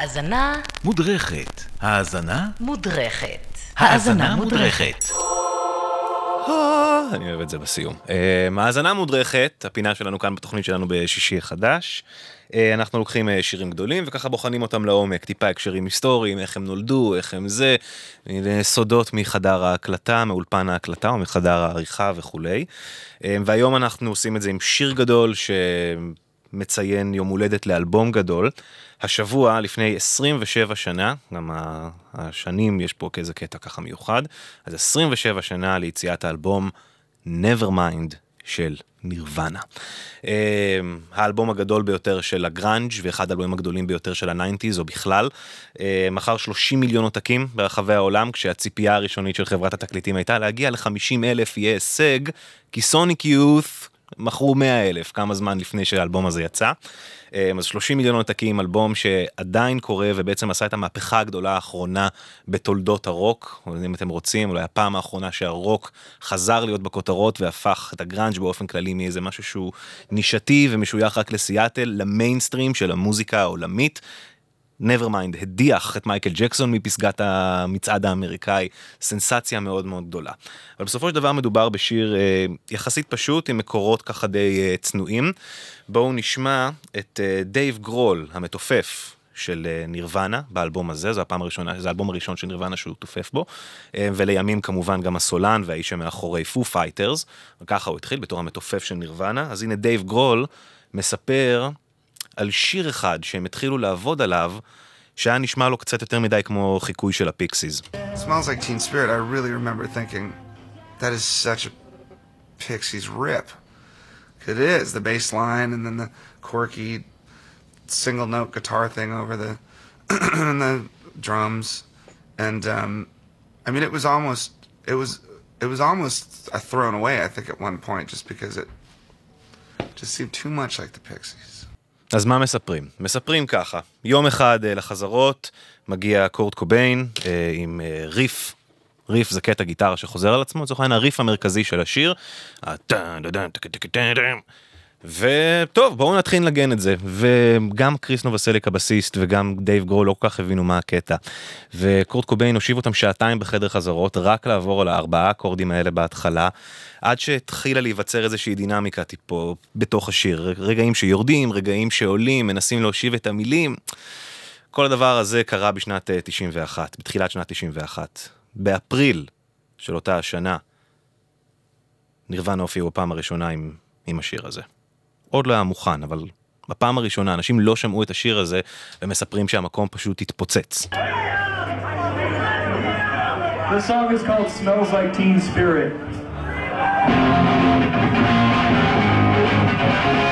האזנה מודרכת. האזנה? מודרכת. האזנה מודרכת. אה, אני אוהב את זה בסיום. אה, האזנה מודרכת, הפינה שלנו כאן בתוכנית שלנו בשישי החדש. אה, אנחנו לוקחים שירים גדולים וככה בוחנים אותם לעומק, טיפה הקשרים היסטוריים, איך הם נולדו, איך הם זה, סודות מחדר ההקלטה, מאולפן ההקלטה או מחדר העריכה וכולי. והיום אנחנו עושים את זה עם שיר גדול שמציין יום הולדת לאלבום גדול. השבוע, לפני 27 שנה, גם השנים יש פה כאיזה קטע ככה מיוחד, אז 27 שנה ליציאת האלבום Nevermind של נירוונה. אה, האלבום הגדול ביותר של הגראנג' ואחד האלבומים הגדולים ביותר של ה nineties או בכלל. אה, מכר 30 מיליון עותקים ברחבי העולם כשהציפייה הראשונית של חברת התקליטים הייתה להגיע ל-50 אלף יהיה הישג כי סוניק יות' מכרו 100 אלף כמה זמן לפני שהאלבום הזה יצא. אה, אז 30 מיליון עותקים, אלבום שעדיין קורה ובעצם עשה את המהפכה הגדולה האחרונה בתולדות הרוק, אם אתם רוצים, אולי הפעם האחרונה שהרוק חזר להיות בכותרות והפך את הגראנג' באופן כללי מאיזה משהו שהוא נישתי ומשוייך רק לסיאטל, למיינסטרים של המוזיקה העולמית. Nevermind הדיח את מייקל ג'קסון מפסגת המצעד האמריקאי, סנסציה מאוד מאוד גדולה. אבל בסופו של דבר מדובר בשיר אה, יחסית פשוט עם מקורות ככה די אה, צנועים. בואו נשמע את אה, דייב גרול המתופף של אה, נירוונה באלבום הזה, זו הפעם הראשונה, זה האלבום הראשון של נירוונה שהוא תופף בו, אה, ולימים כמובן גם הסולן והאיש שמאחורי פו פייטרס, וככה הוא התחיל בתור המתופף של נירוונה, אז הנה דייב גרול מספר על שיר אחד שהם התחילו לעבוד עליו, שהיה נשמע לו קצת יותר מדי כמו חיקוי של הפיקסיס. Smells like Teen Spirit. I really remember thinking, that is such a Pixies rip. It is the bass line and then the quirky single note guitar thing over the and the drums, and um, I mean it was almost it was it was almost a thrown away. I think at one point just because it just seemed too much like the Pixies. אז מה מספרים? מספרים ככה, יום אחד אה, לחזרות מגיע קורט קוביין אה, עם אה, ריף. ריף זה קטע גיטרה שחוזר על עצמו, לצורך העניין הריף המרכזי של השיר. וטוב בואו נתחיל לנגן את זה. וגם קריס נובסליק הבסיסט וגם דייב גרול לא כל כך הבינו מה הקטע. וקורט קוביין הושיב אותם שעתיים בחדר חזרות רק לעבור על הארבעה אקורדים האלה בהתחלה עד שהתחילה להיווצר איזושהי דינמיקה טיפה בתוך השיר. רגעים שיורדים רגעים שעולים מנסים להושיב את המילים. כל הדבר הזה קרה בשנת אה, 91 בתחילת שנת 91 באפריל של אותה השנה נירוונה הופיעו בפעם הראשונה עם, עם השיר הזה. עוד לא היה מוכן, אבל בפעם הראשונה אנשים לא שמעו את השיר הזה ומספרים שהמקום פשוט התפוצץ. The song is called Smells Like Teen Spirit.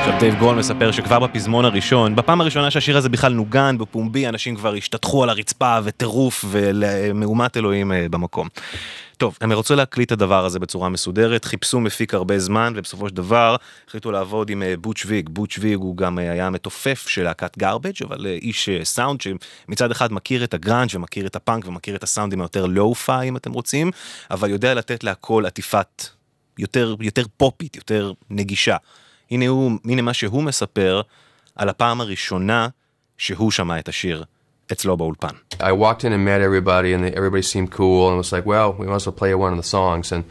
עכשיו דייב גרול מספר שכבר בפזמון הראשון, בפעם הראשונה שהשיר הזה בכלל נוגן בפומבי, אנשים כבר השתטחו על הרצפה וטירוף ומהומת אלוהים אה, במקום. טוב, הם רצו להקליט את הדבר הזה בצורה מסודרת, חיפשו מפיק הרבה זמן, ובסופו של דבר החליטו לעבוד עם אה, בוץ' ויג. בוץ' ויג הוא גם אה, היה המתופף של להקת גרבג', אבל איש סאונד שמצד אחד מכיר את הגראנג' ומכיר את הפאנק ומכיר את הסאונדים היותר lo-fi אם אתם רוצים, אבל יודע לתת להכל עטיפת יותר, יותר פופית, יותר נגישה. הנה הוא, הנה מה שהוא מספר על הפעם הראשונה שהוא שמע את השיר אצלו באולפן. I walked in and met everybody, and they, everybody seemed cool, and it was like, well, we might as well play one of the songs, and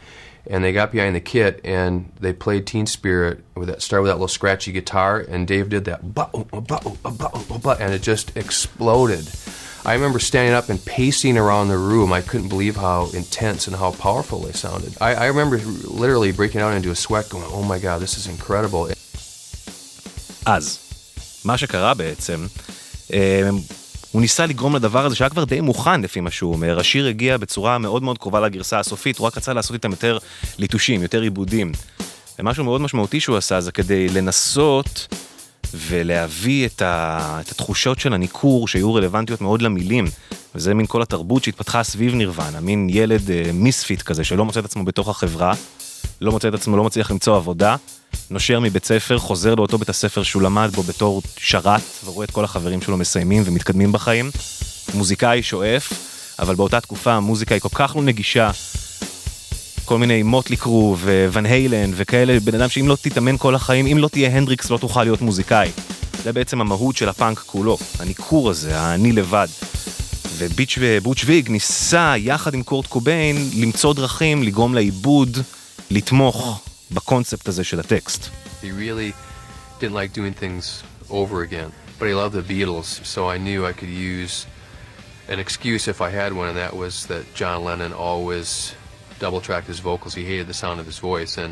and they got behind the kit and they played Teen Spirit with that start with that little scratchy guitar, and Dave did that ba ba ba ba and it just exploded. I remember standing up and pacing around the room. I couldn't believe how intense and how powerful they sounded. I, I remember literally breaking out into a sweat, going, "Oh my God, this is incredible!" אז, מה שקרה בעצם, אה, הוא ניסה לגרום לדבר הזה שהיה כבר די מוכן לפי מה שהוא אומר, השיר הגיע בצורה מאוד מאוד קרובה לגרסה הסופית, הוא רק רצה לעשות איתם יותר ליטושים, יותר עיבודים. ומשהו מאוד משמעותי שהוא עשה זה כדי לנסות ולהביא את, ה... את התחושות של הניכור שהיו רלוונטיות מאוד למילים. וזה מין כל התרבות שהתפתחה סביב נירוונה, מין ילד אה, מיספיט כזה שלא מוצא את עצמו בתוך החברה, לא מוצא את עצמו, לא מצליח למצוא עבודה, נושר מבית ספר, חוזר לאותו בית הספר שהוא למד בו בתור שרת, ורואה את כל החברים שלו מסיימים ומתקדמים בחיים. מוזיקאי שואף, אבל באותה תקופה המוזיקה היא כל כך לא נגישה. כל מיני מוטלי קרו וואן היילן וכאלה, בן אדם שאם לא תתאמן כל החיים, אם לא תהיה הנדריקס לא תוכל להיות מוזיקאי. זה בעצם המהות של הפאנק כולו, הניכור הזה, האני לבד. וביץ' ובוץ' ויג ניסה יחד עם קורט קוביין למצוא דרכים לגרום לעיבוד לתמוך בקונספט הזה של הטקסט. He really didn't like doing things over again, but he loved the Beatles, so I knew I could use an excuse if I had one, and that was that John Lennon always double tracked his vocals. He hated the sound of his voice, and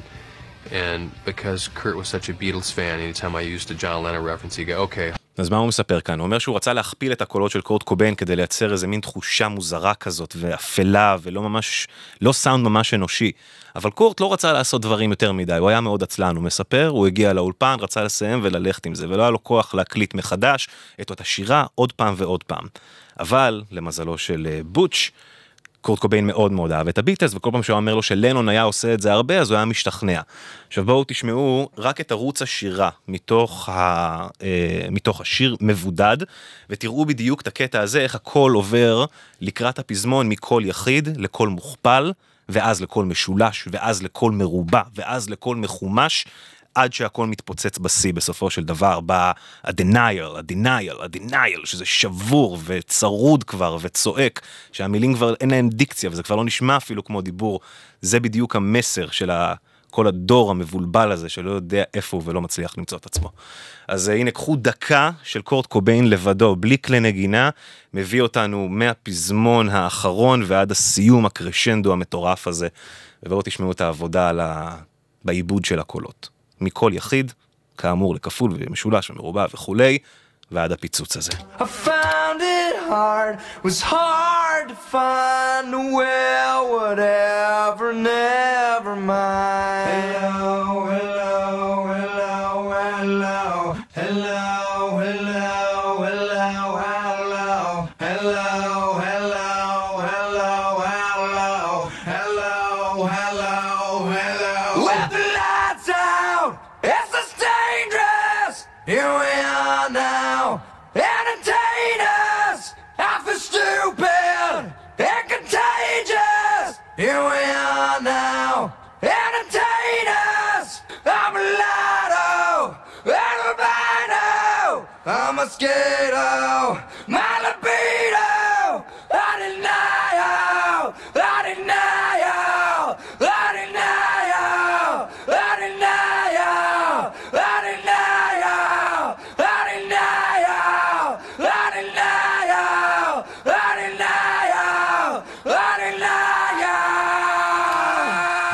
and because Kurt was such a Beatles fan, anytime I used a John Lennon reference, he'd go, "Okay, אז מה הוא מספר כאן? הוא אומר שהוא רצה להכפיל את הקולות של קורט קוביין כדי לייצר איזה מין תחושה מוזרה כזאת ואפלה ולא ממש, לא סאונד ממש אנושי. אבל קורט לא רצה לעשות דברים יותר מדי, הוא היה מאוד עצלן, הוא מספר, הוא הגיע לאולפן, רצה לסיים וללכת עם זה, ולא היה לו כוח להקליט מחדש את אותה שירה עוד פעם ועוד פעם. אבל, למזלו של אה, בוטש, קורט קוביין מאוד מאוד אהב את הביטלס, וכל פעם שהוא אומר לו שלנון היה עושה את זה הרבה, אז הוא היה משתכנע. עכשיו בואו תשמעו רק את ערוץ השירה מתוך, ה, אה, מתוך השיר מבודד, ותראו בדיוק את הקטע הזה, איך הכל עובר לקראת הפזמון מקול יחיד לקול מוכפל, ואז לקול משולש, ואז לקול מרובע, ואז לקול מחומש. עד שהכל מתפוצץ בשיא בסופו של דבר, בא ה-denial, ה-denial, שזה שבור וצרוד כבר וצועק, שהמילים כבר אין להם דיקציה וזה כבר לא נשמע אפילו כמו דיבור. זה בדיוק המסר של ה... כל הדור המבולבל הזה שלא יודע איפה הוא ולא מצליח למצוא את עצמו. אז uh, הנה קחו דקה של קורט קוביין לבדו, בלי כלי נגינה, מביא אותנו מהפזמון האחרון ועד הסיום הקרשנדו המטורף הזה, ובואו תשמעו את העבודה ה... בעיבוד של הקולות. מכל יחיד, כאמור לכפול ומשולש ומרובע וכולי, ועד הפיצוץ הזה. Never mind. Mosquito. My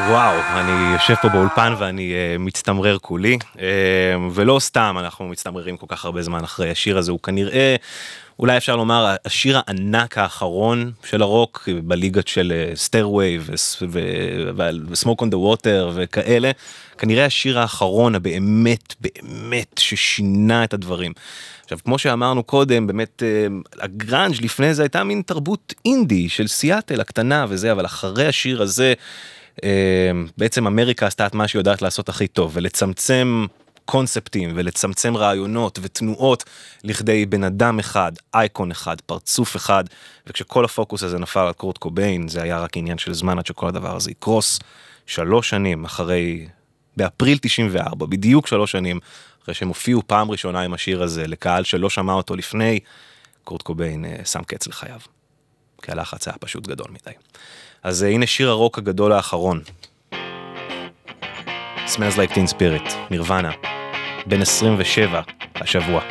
וואו, אני יושב פה באולפן ואני uh, מצטמרר כולי, uh, ולא סתם אנחנו מצטמררים כל כך הרבה זמן אחרי השיר הזה, הוא כנראה, אולי אפשר לומר, השיר הענק האחרון של הרוק בליגת של סטיירווי וסמוק און דה ווטר וכאלה, כנראה השיר האחרון הבאמת באמת ששינה את הדברים. עכשיו כמו שאמרנו קודם באמת אה, הגראנג' לפני זה הייתה מין תרבות אינדי של סיאטל הקטנה וזה אבל אחרי השיר הזה בעצם אמריקה עשתה את מה שהיא יודעת לעשות הכי טוב ולצמצם קונספטים ולצמצם רעיונות ותנועות לכדי בן אדם אחד, אייקון אחד, פרצוף אחד, וכשכל הפוקוס הזה נפל על קורט קוביין זה היה רק עניין של זמן עד שכל הדבר הזה יקרוס. שלוש שנים אחרי, באפריל 94, בדיוק שלוש שנים אחרי שהם הופיעו פעם ראשונה עם השיר הזה לקהל שלא שמע אותו לפני, קורט קוביין אה, שם קץ לחייו. כי הלחץ היה פשוט גדול מדי. אז אה, הנה שיר הרוק הגדול האחרון. Smells Like Teen Spirit, נירוונה, בן 27 השבוע.